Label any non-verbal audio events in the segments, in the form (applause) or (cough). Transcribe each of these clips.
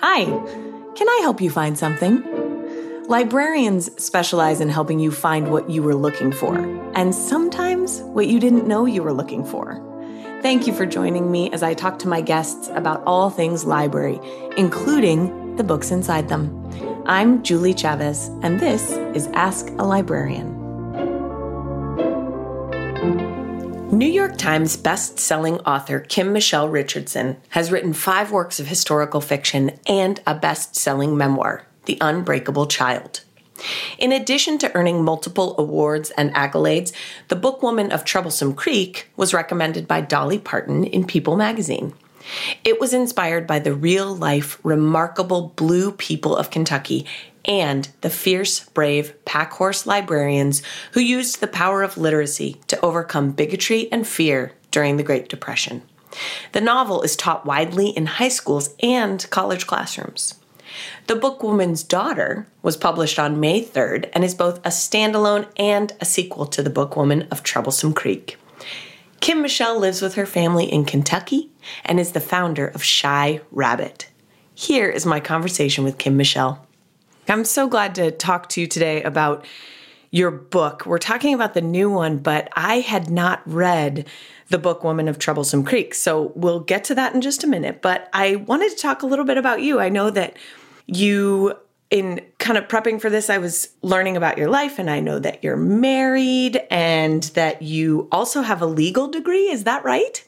Hi, can I help you find something? Librarians specialize in helping you find what you were looking for, and sometimes what you didn't know you were looking for. Thank you for joining me as I talk to my guests about all things library, including the books inside them. I'm Julie Chavez, and this is Ask a Librarian. New York Times best-selling author Kim Michele Richardson has written 5 works of historical fiction and a best-selling memoir, The Unbreakable Child. In addition to earning multiple awards and accolades, The Bookwoman of Troublesome Creek was recommended by Dolly Parton in People magazine. It was inspired by the real life, remarkable blue people of Kentucky and the fierce, brave pack horse librarians who used the power of literacy to overcome bigotry and fear during the Great Depression. The novel is taught widely in high schools and college classrooms. The Bookwoman's Daughter was published on May 3rd and is both a standalone and a sequel to The Bookwoman of Troublesome Creek. Kim Michele lives with her family in Kentucky and is the founder of Shy Rabbit. Here is my conversation with Kim Michele. I'm so glad to talk to you today about your book. We're talking about the new one, but I had not read the book Woman of Troublesome Creek. So we'll get to that in just a minute. But I wanted to talk a little bit about you. I know that you, in kind of prepping for this, I was learning about your life, and I know that you're married and that you also have a legal degree. Is that right?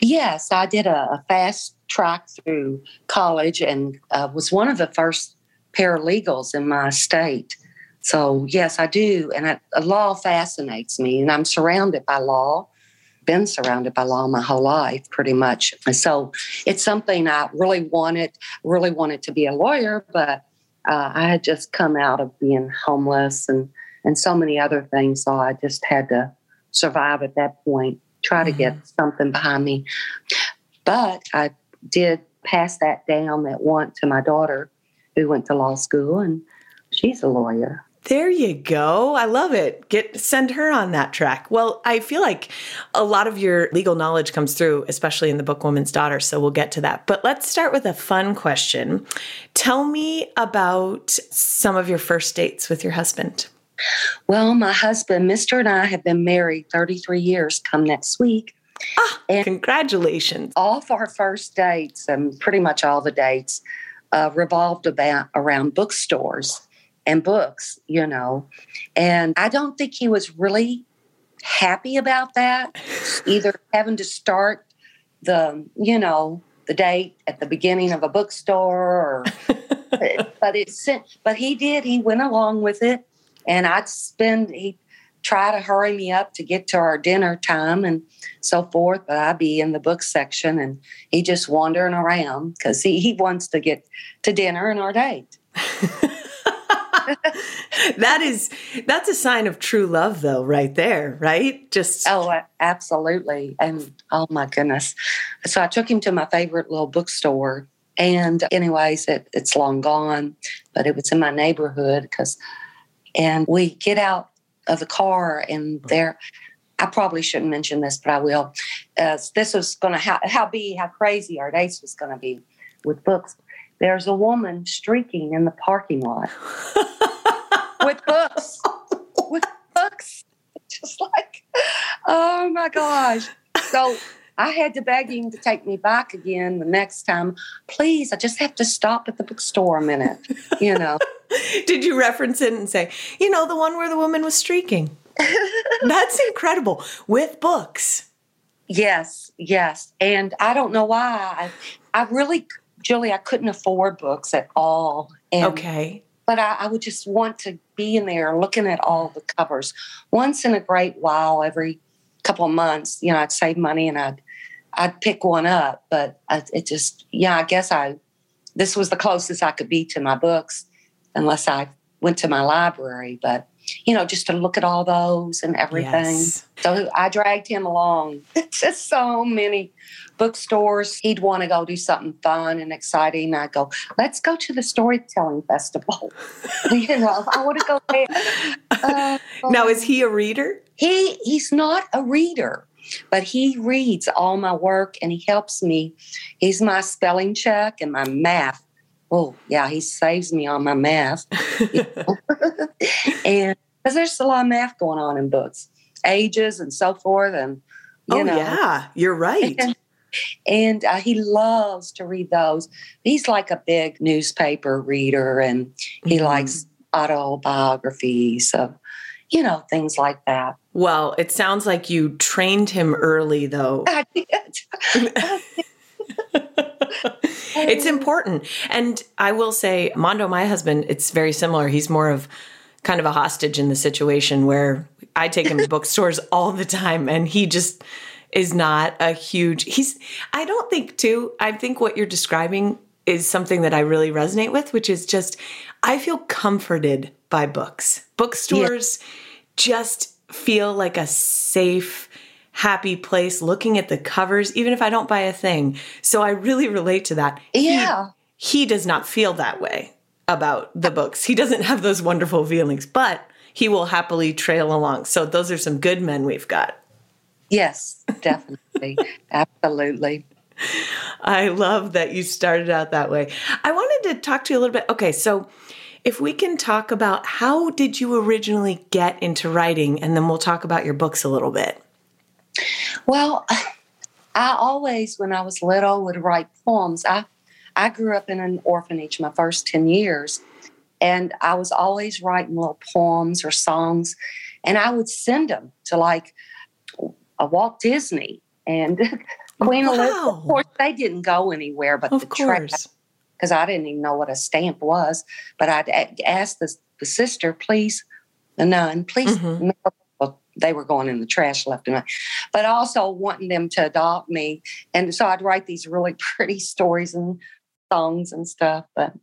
Yes, I did a, fast track through college and uh, was one of the first paralegals in my state. So, yes, I do. And I, law fascinates me, and I'm surrounded by law, been surrounded by law my whole life, pretty much. And so, it's something I really wanted, really wanted to be a lawyer, but uh, I had just come out of being homeless and, and so many other things. So, I just had to survive at that point, try to mm-hmm. get something behind me. But I did pass that down that want to my daughter who went to law school, and she's a lawyer. There you go. I love it. Get send her on that track. Well, I feel like a lot of your legal knowledge comes through, especially in the book Woman's Daughter, so we'll get to that. But let's start with a fun question. Tell me about some of your first dates with your husband. Well, my husband, Mr. and I have been married 33 years come next week. Ah, and congratulations. All of our first dates and pretty much all the dates uh, revolved about around bookstores and books, you know. And I don't think he was really happy about that, (laughs) either having to start the, you know, the date at the beginning of a bookstore or (laughs) but it's but he did he went along with it and i'd spend he try to hurry me up to get to our dinner time and so forth. But I'd be in the book section and he just wandering around because he, he wants to get to dinner and our date. (laughs) (laughs) that is that's a sign of true love though right there right just oh absolutely and oh my goodness so i took him to my favorite little bookstore and anyways it, it's long gone but it was in my neighborhood because and we get out of the car and there I probably shouldn't mention this, but I will. Uh, this was going to how, how be how crazy our dates was going to be with books. There's a woman streaking in the parking lot (laughs) with books, with books, just like, oh my gosh. So I had to beg him to take me back again the next time. Please, I just have to stop at the bookstore a minute, you know. (laughs) Did you reference it and say, you know, the one where the woman was streaking? (laughs) That's incredible. With books. Yes, yes. And I don't know why. I, I really, Julie, I couldn't afford books at all. And, okay. But I, I would just want to be in there looking at all the covers. Once in a great while, every couple of months, you know, I'd save money and I'd I'd pick one up, but I, it just, yeah, I guess I, this was the closest I could be to my books unless I went to my library. But, you know, just to look at all those and everything. Yes. So I dragged him along (laughs) to so many bookstores. He'd want to go do something fun and exciting. I'd go, let's go to the storytelling festival. (laughs) you know, I want to go there. (laughs) Uh, now, is he a reader? He he's not a reader. but he reads all my work and he helps me. He's my spelling check and my math. Oh, yeah, he saves me on my math. (laughs) and because there's a lot of math going on in books, ages and so forth. And, you oh, know. yeah, you're right. And, and uh, he loves to read those. He's like a big newspaper reader and he mm-hmm. likes autobiographies of, you know, things like that. Well, it sounds like you trained him early, though. (laughs) I did. (laughs) (laughs) it's important. And I will say, Mondo, my husband, it's very similar. He's more of kind of a hostage in the situation where I take him to (laughs) bookstores all the time and he just is not a huge he's I don't think too I think what you're describing is something that I really resonate with which is just I feel comforted by books. Bookstores yeah. just feel like a safe happy place looking at the covers even if I don't buy a thing. So I really relate to that. Yeah. He, he does not feel that way about the books. He doesn't have those wonderful feelings, but he will happily trail along. So those are some good men we've got. Yes, definitely. (laughs) Absolutely. I love that you started out that way. I wanted to talk to you a little bit. Okay, so if we can talk about how did you originally get into writing and then we'll talk about your books a little bit. Well, I always when I was little would write poems. I I grew up in an orphanage my first 10 years, and I was always writing little poems or songs, and I would send them to like a Walt Disney and (laughs) Queen wow. Elizabeth. Of course, they didn't go anywhere, but of the course. Because I didn't even know what a stamp was, but I'd ask the, the sister, please, the nun, please mm-hmm. well, they were going in the trash left and right, but also wanting them to adopt me. And so I'd write these really (laughs) pretty stories and songs and stuff. But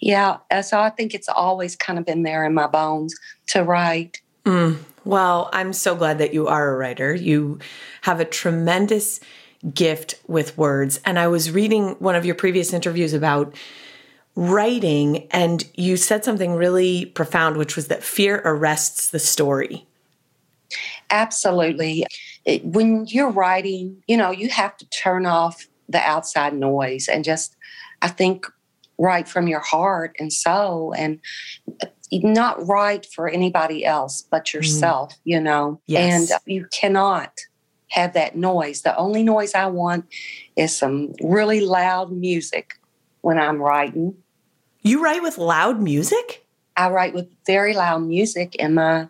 yeah, uh, so I think it's always kind of been there in my bones to write. Mm. Well, I'm so glad that you are a writer. You have a tremendous gift with words. And I was reading one of your previous interviews about writing, and you said something really profound, which was that fear arrests the story. Absolutely. When you're writing, you know, you have to turn off the outside noise and just I think, write from your heart and soul and not write for anybody else but mm-hmm. yourself, mm. you know? Yes. And you cannot have that noise. The only noise I want is some really loud music when I'm writing. You write with loud music? I write with very loud music and my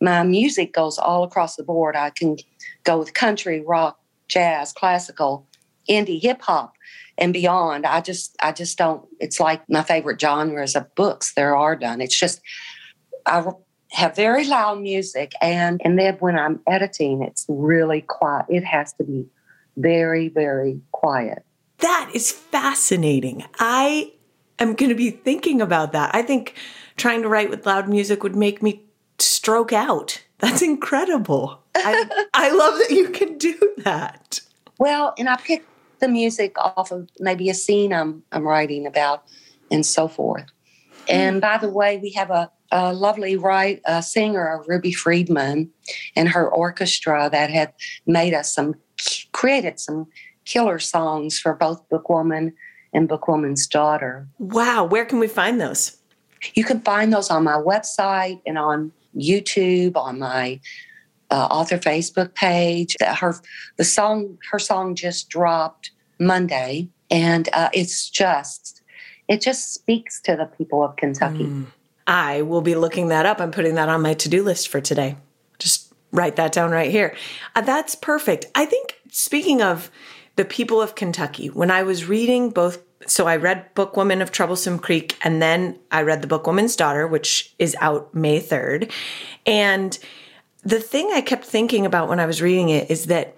my music goes all across the board. I can go with country, rock, jazz, classical, indie, hip hop and beyond. I just I just don't. It's like my favorite genres of books there are done. It's just I have very loud music, and and then when I'm editing, it's really quiet. It has to be very very quiet. That is fascinating. I am going to be thinking about that. I think trying to write with loud music would make me stroke out. That's incredible. I, I love that you can do that. Well, and I pick the music off of maybe a scene I'm, I'm writing about and so forth. Mm-hmm. And by the way, we have a, a lovely right a singer, Ruby Friedman, and her orchestra that had made us some created some killer songs for both Bookwoman and Bookwoman's Daughter. Wow, where can we find those? You can find those on my website and on YouTube, on my uh, author Facebook page. Her the song her song just dropped Monday, and uh, it's just it just speaks to the people of Kentucky. Mm. I will be looking that up. I'm putting that on my to do list for today. Just write that down right here. Uh, that's perfect. I think speaking of the people of Kentucky, when I was reading both so I read Bookwoman of Troublesome Creek and then I read The Bookwoman's Daughter, which is out May 3rd. And the thing I kept thinking about when I was reading it is that,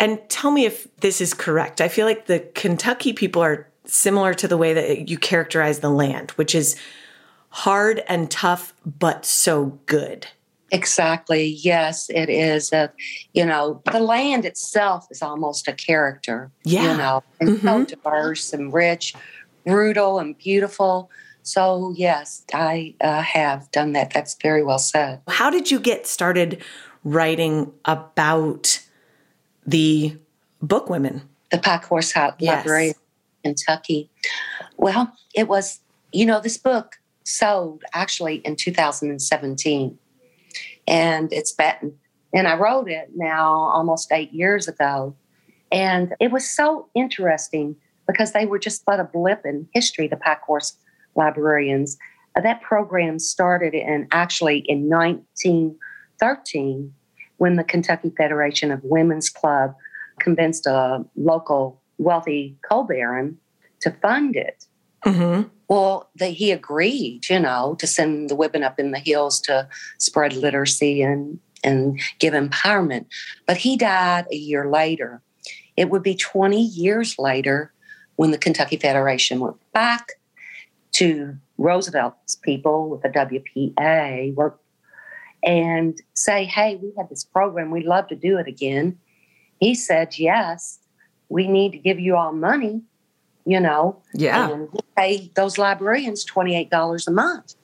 and tell me if this is correct. I feel like the Kentucky people are similar to the way that you characterize the land, which is hard and tough, but so good. Exactly. Yes, it is. Uh, you know, the land itself is almost a character. Yeah. You know, and mm-hmm. so diverse and rich, brutal and beautiful. So, yes, I uh, have done that. That's very well said. How did you get started writing about the book women. The Pack Horse Library yes. in Kentucky. Well, it was, you know, this book sold actually in 2017. And it's been, and I wrote it now almost eight years ago. And it was so interesting because they were just but a blip in history, the Pack Horse librarians. Uh, that program started in actually in 1913 when the Kentucky Federation of Women's Club convinced a local wealthy coal baron to fund it. Mm-hmm. Well, he agreed, you know, to send the women up in the hills to spread literacy and and give empowerment. But he died a year later. It would be 20 years later when the Kentucky Federation went back to Roosevelt's people with the WPA work and say, hey, we have this program, we'd love to do it again. He said, yes, we need to give you all money, you know. Yeah. And pay those librarians $28 a month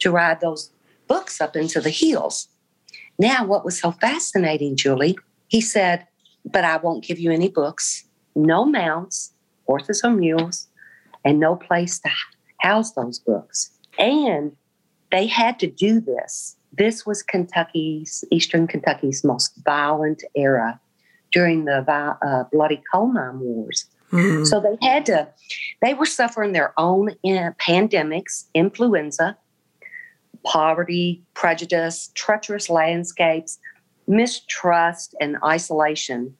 to ride those books up into the hills. Now, what was so fascinating, Julie, he said, but I won't give you any books, no mounts, horses or mules, and no place to house those books. And they had to do this. This was Kentucky's, Eastern Kentucky's most violent era during the uh, bloody coal mine wars. Mm-hmm. So they had to, they were suffering their own pandemics, influenza, poverty, prejudice, treacherous landscapes, mistrust, and isolation,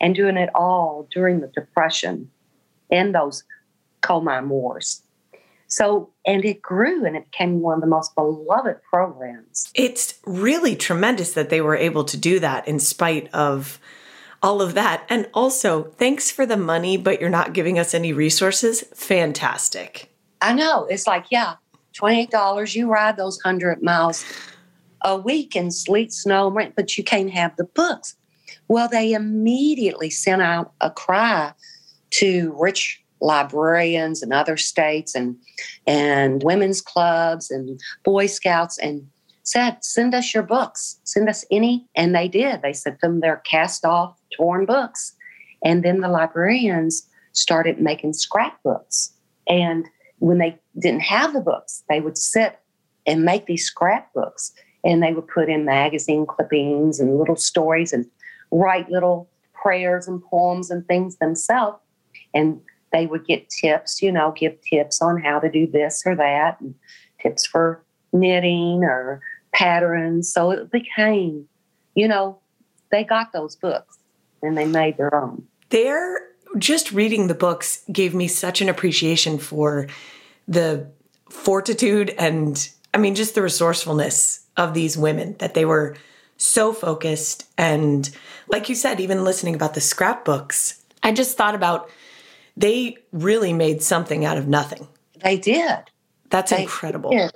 and doing it all during the Depression and those coal mine wars. So, and it grew and it became one of the most beloved programs. It's really tremendous that they were able to do that in spite of all of that. And also, thanks for the money, but you're not giving us any resources. Fantastic. I know. It's like, yeah, $28, you ride those 100 miles a week in sleet, snow, rain, but you can't have the books. Well, they immediately sent out a cry to rich librarians in other states and and women's clubs and boy scouts and said send us your books send us any and they did they sent them their cast off torn books and then the librarians started making scrapbooks and when they didn't have the books, they would sit and make these scrapbooks and they would put in magazine clippings and little stories and write little prayers and poems and things themselves. And they would get tips, you know, give tips on how to do this or that, and tips for knitting or patterns. So it became, you know, they got those books and they made their own. They're just reading the books gave me such an appreciation for the fortitude and I mean just the resourcefulness of these women that they were so focused and like you said even listening about the scrapbooks I just thought about they really made something out of nothing. They did. That's they incredible. Did.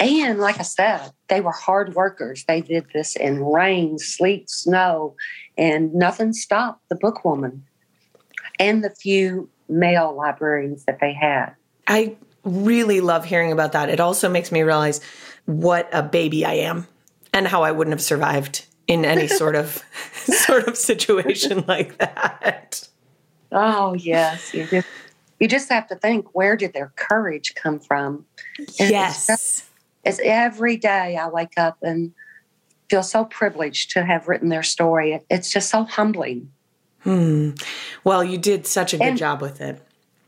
And like I said, they were hard workers. They did this in rain, sleet, snow, and nothing stopped the bookwoman and the few male librarians that they had. I really love hearing about that. It also makes me realize what a baby I am and how I wouldn't have survived in any (laughs) sort of sort of situation like that. Oh yes, you just you just have to think where did their courage come from? And yes. It's, it's every day I wake up and feel so privileged to have written their story. It's just so humbling. Hmm. Well, you did such a good and, job with it.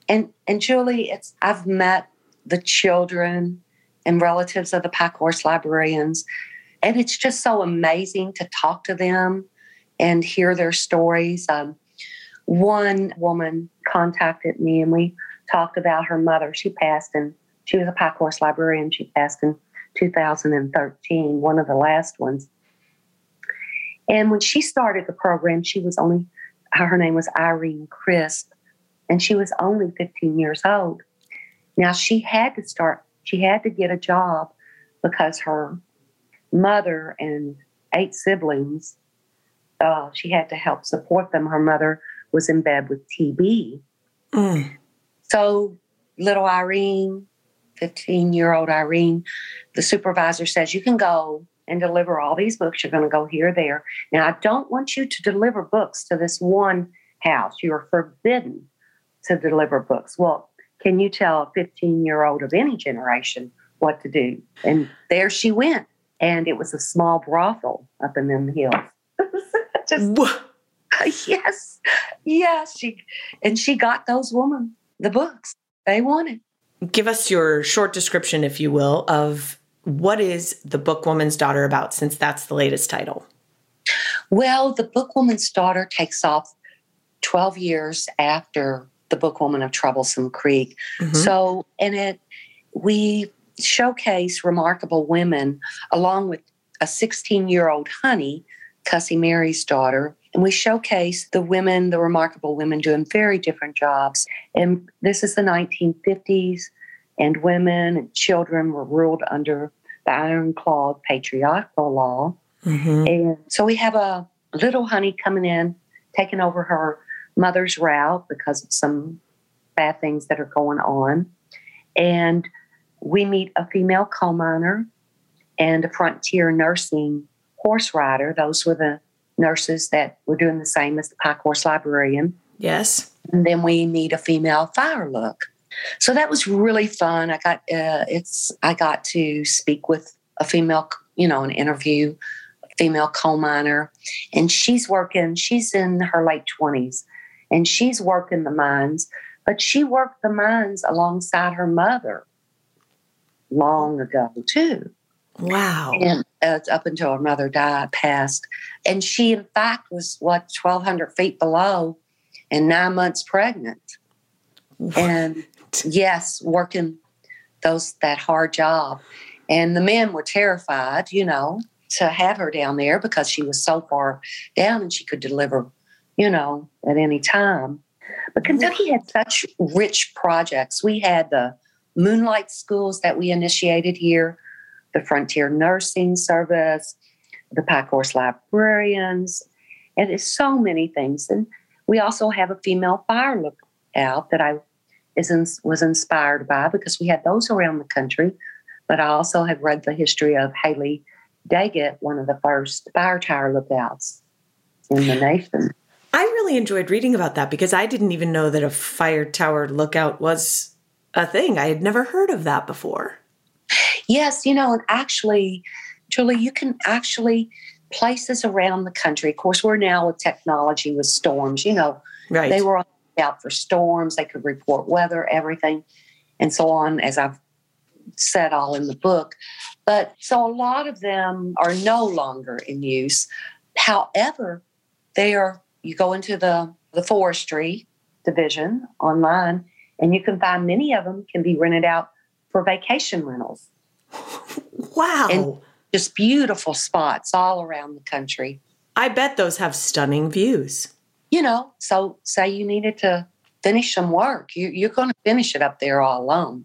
And and Julie, it's I've met the children and relatives of the pack horse librarians, and it's just so amazing to talk to them and hear their stories. Um, one woman contacted me, and we talked about her mother. She passed, and she was a pack horse librarian. She passed in 2013, one of the last ones. And when she started the program, she was only her name was Irene Crisp, and she was only 15 years old. Now she had to start, she had to get a job because her mother and eight siblings, uh, she had to help support them. Her mother was in bed with TB. Mm. So little Irene, 15 year old Irene, the supervisor says, You can go and deliver all these books. You're going to go here, there. Now, I don't want you to deliver books to this one house. You are forbidden to deliver books. Well, can you tell a 15 year old of any generation what to do? And there she went. And it was a small brothel up in them hills. (laughs) Just, (laughs) yes, yes. She and she got those women the books they wanted. Give us your short description, if you will, of what is the book Woman's Daughter about, since that's the latest title. Well, the book Woman's Daughter takes off 12 years after the book Woman of Troublesome Creek. Mm-hmm. So, in it, we showcase remarkable women along with a 16 year old honey, Cussy Mary's daughter. And we showcase the women, the remarkable women doing very different jobs. And this is the 1950s, and women and children were ruled under the ironclad patriarchal law. Mm-hmm. And so we have a little honey coming in, taking over her mother's route because of some bad things that are going on. And we meet a female coal miner and a frontier nursing horse rider. Those were the nurses that were doing the same as the Pack Horse Librarian. Yes. And then we meet a female fire look. So that was really fun. I got uh, it's I got to speak with a female, you know, an interview, a female coal miner, and she's working. She's in her late twenties, and she's working the mines. But she worked the mines alongside her mother long ago too. Wow. And uh, up until her mother died, passed. And she, in fact, was what, 1,200 feet below and nine months pregnant. What? And yes, working those that hard job. And the men were terrified, you know, to have her down there because she was so far down and she could deliver, you know, at any time. But Kentucky had such rich projects. We had the moonlight schools that we initiated here, the Frontier Nursing Service, the Pack Horse Librarians, and it's so many things. And we also have a female fire lookout that I is in, was inspired by because we had those around the country. But I also have read the history of Hallie Daggett, one of the first fire tower lookouts in the nation. I really enjoyed reading about that because I didn't even know that a fire tower lookout was a thing. I had never heard of that before. Yes, you know, and actually, Julie, you can actually places around the country. Of course, we're now with technology with storms. You know, right. they were out for storms. They could report weather, everything, and so on. As I've said all in the book, but so a lot of them are no longer in use. However, they are. You go into the the forestry division online and you can find many of them can be rented out for vacation rentals. (laughs) Wow. And just beautiful spots all around the country. I bet those have stunning views. You know, so say you needed to finish some work, you, are going to finish it up there all alone.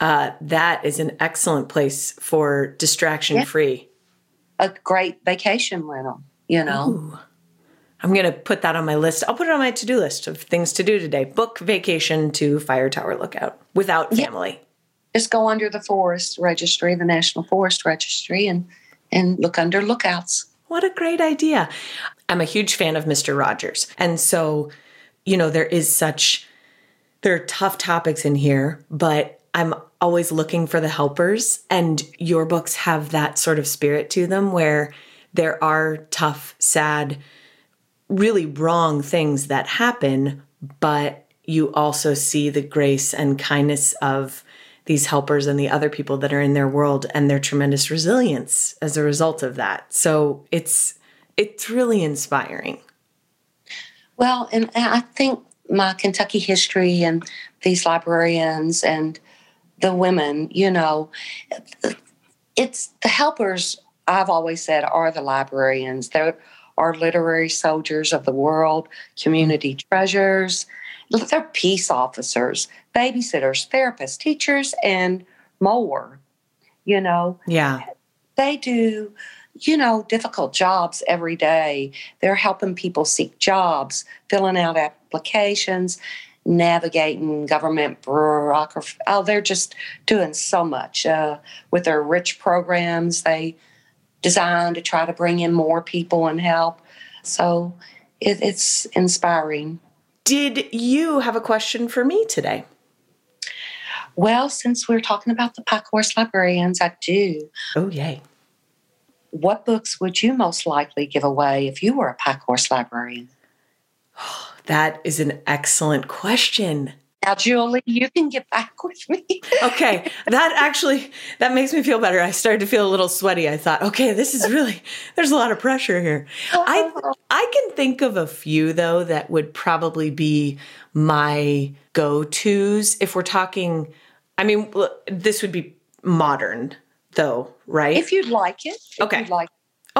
Uh, that is an excellent place for distraction yeah. free. A great vacation rental, you know. Ooh. I'm going to put that on my list. I'll put it on my to do list of things to do today. Book vacation to Fire Tower Lookout without family. Yeah. Just go under the forest registry, the National Forest Registry, and and look under lookouts. What a great idea. I'm a huge fan of Mr. Rogers. And so, you know, there is such there are tough topics in here, but I'm always looking for the helpers and your books have that sort of spirit to them where there are tough, sad, really wrong things that happen, but you also see the grace and kindness of these helpers and the other people that are in their world and their tremendous resilience as a result of that. So it's it's really inspiring. Well, and I think my Kentucky history and these librarians and the women, you know, it's the helpers I've always said are the librarians. They're are literary soldiers of the world, community treasures. They're peace officers, babysitters, therapists, teachers, and more. You know, yeah, they do, you know, difficult jobs every day. They're helping people seek jobs, filling out applications, navigating government bureaucracy. Oh, they're just doing so much uh, with their rich programs. They designed to try to bring in more people and help. So it, it's inspiring. Did you have a question for me today? Well, since we're talking about the Pack Horse Librarians, I do. Oh, yay. What books would you most likely give away if you were a Pack Horse Librarian? (gasps) That is an excellent question. Now, Julie, you can get back (laughs) with me. okay, that actually that makes me feel better. I started to feel a little sweaty. I thought, okay, this is really there's a lot of pressure here. I uh-huh. I can think of a few though that would probably be my go-tos if we're talking I mean, this would be modern though, right? If you'd like it. okay. like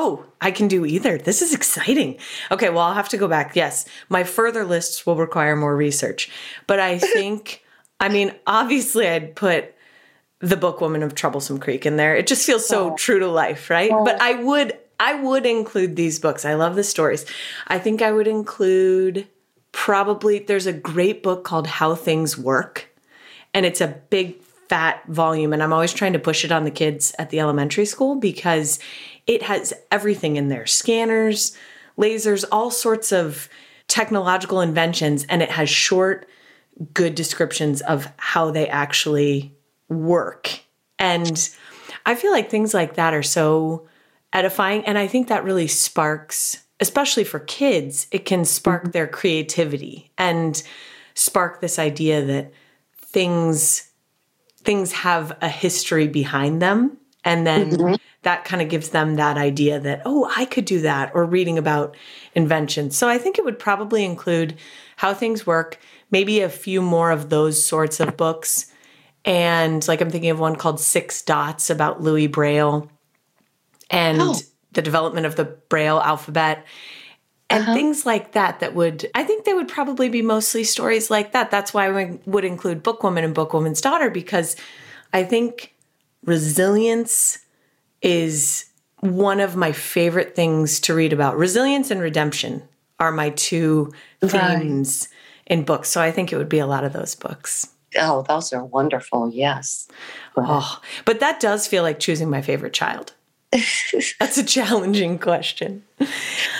Oh, I can do either. This is exciting. Okay, well, I'll have to go back. Yes, my further lists will require more research. But I (laughs) think, I mean, obviously, I'd put the book Woman of Troublesome Creek in there. It just feels so true to life, right? But I would I would include these books. I love the stories. I think I would include probably there's a great book called How Things Work and it's a big fat volume and I'm always trying to push it on the kids at the elementary school because it has everything in there scanners, lasers, all sorts of technological inventions, and it has short, good descriptions of how they actually work. And I feel like things like that are so edifying. And I think that really sparks, especially for kids, it can spark mm-hmm. their creativity and spark this idea that things things have a history behind them and then mm-hmm that kind of gives them that idea that, oh, I could do that, or reading about inventions. So I think it would probably include how things work, maybe a few more of those sorts of books. And like I'm thinking of one called Six Dots about Louis Braille and oh. the development of the Braille alphabet and uh-huh. things like that that would i think they would probably be mostly stories like that that's why we would include bookwoman and bookwoman's daughter because i think resilience is one of my favorite things to read about. Resilience and redemption are my two themes in books. So I think it would be a lot of those books. Oh, those are wonderful. Yes. Oh, but that does feel like choosing my favorite child. (laughs) That's a challenging question.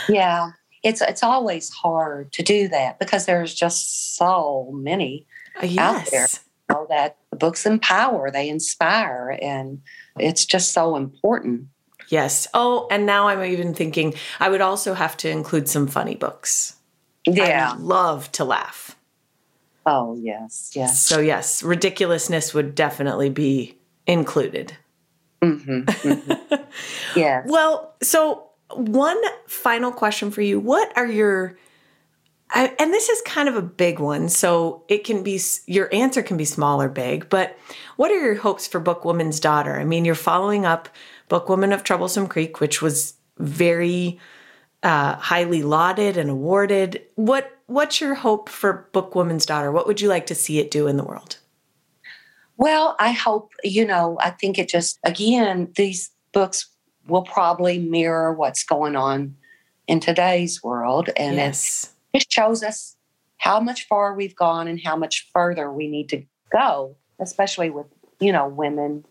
Yeah. It's it's always hard to do that because there's just so many uh, yes. out there. Know, that books empower, they inspire, and it's just so important. Yes. Oh, and now I'm even thinking I would also have to include some funny books. Yeah. I love to laugh. Oh, yes. Yes. So, yes, ridiculousness would definitely be included. Mm-hmm, mm-hmm. (laughs) yeah. Well, so one final question for you. What are your I, and this is kind of a big one, so it can be your answer can be small or big. But what are your hopes for Bookwoman's Daughter? I mean, you're following up Bookwoman of Troublesome Creek, which was very uh, highly lauded and awarded. What what's your hope for Bookwoman's Daughter? What would you like to see it do in the world? Well, I hope you know. I think it just again these books will probably mirror what's going on in today's world, and yes it shows us how much far we've gone and how much further we need to go, especially with, you know, women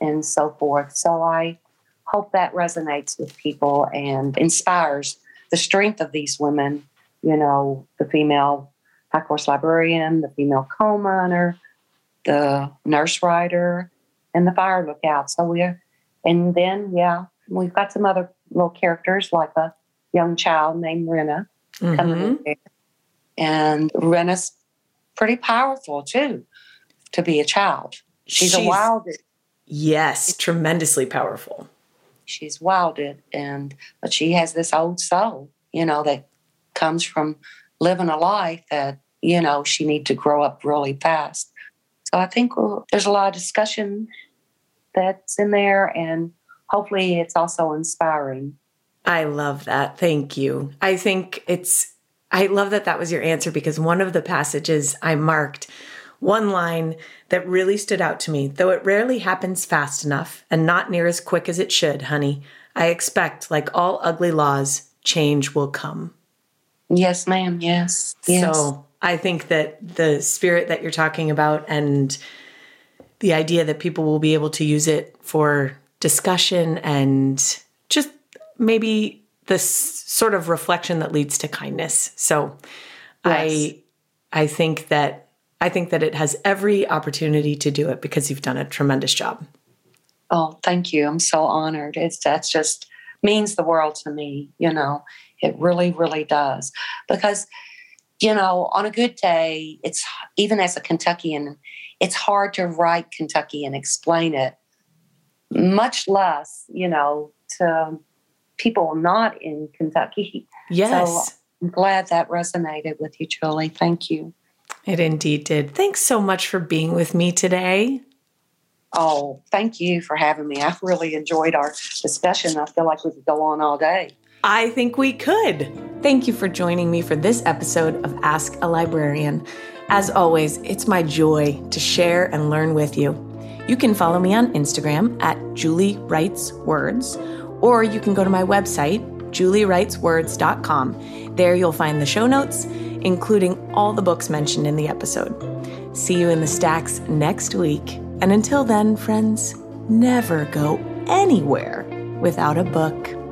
and so forth. So I hope that resonates with people and inspires the strength of these women, you know, the female Pack Horse librarian, the female coal miner, the nurse rider, and the fire lookout. So we're, and then, yeah, we've got some other little characters like a young child named Rena mm-hmm. coming in. And Rena's pretty powerful too to be a child. She's, She's a wilded. Yes, tremendously powerful. She's wilded and but she has this old soul, you know, that comes from living a life that, you know, she need to grow up really fast. So I think well, there's a lot of discussion that's in there and hopefully it's also inspiring I love that. Thank you. I think it's, I love that that was your answer because one of the passages I marked one line that really stood out to me, though it rarely happens fast enough and not near as quick as it should, honey. I expect, like all ugly laws, change will come. Yes, ma'am. Yes. yes. So I think that the spirit that you're talking about and the idea that people will be able to use it for discussion and just maybe this sort of reflection that leads to kindness. So yes. I I think that I think that it has every opportunity to do it because you've done a tremendous job. Oh, thank you. I'm so honored. It's that's just means the world to me, you know. It really really does. Because you know, on a good day, it's even as a Kentuckian, it's hard to write Kentucky and explain it, much less, you know, to people not in Kentucky. Yes. So I'm glad that resonated with you, Julie. Thank you. It indeed did. Thanks so much for being with me today. Oh, thank you for having me. I really enjoyed our discussion. I feel like we could go on all day. I think we could. Thank you for joining me for this episode of Ask a Librarian. As always, it's my joy to share and learn with you. You can follow me on Instagram at Julie Writes Words, or you can go to my website, juliewriteswords.com. There you'll find the show notes, including all the books mentioned in the episode. See you in the stacks next week. And until then, friends, never go anywhere without a book.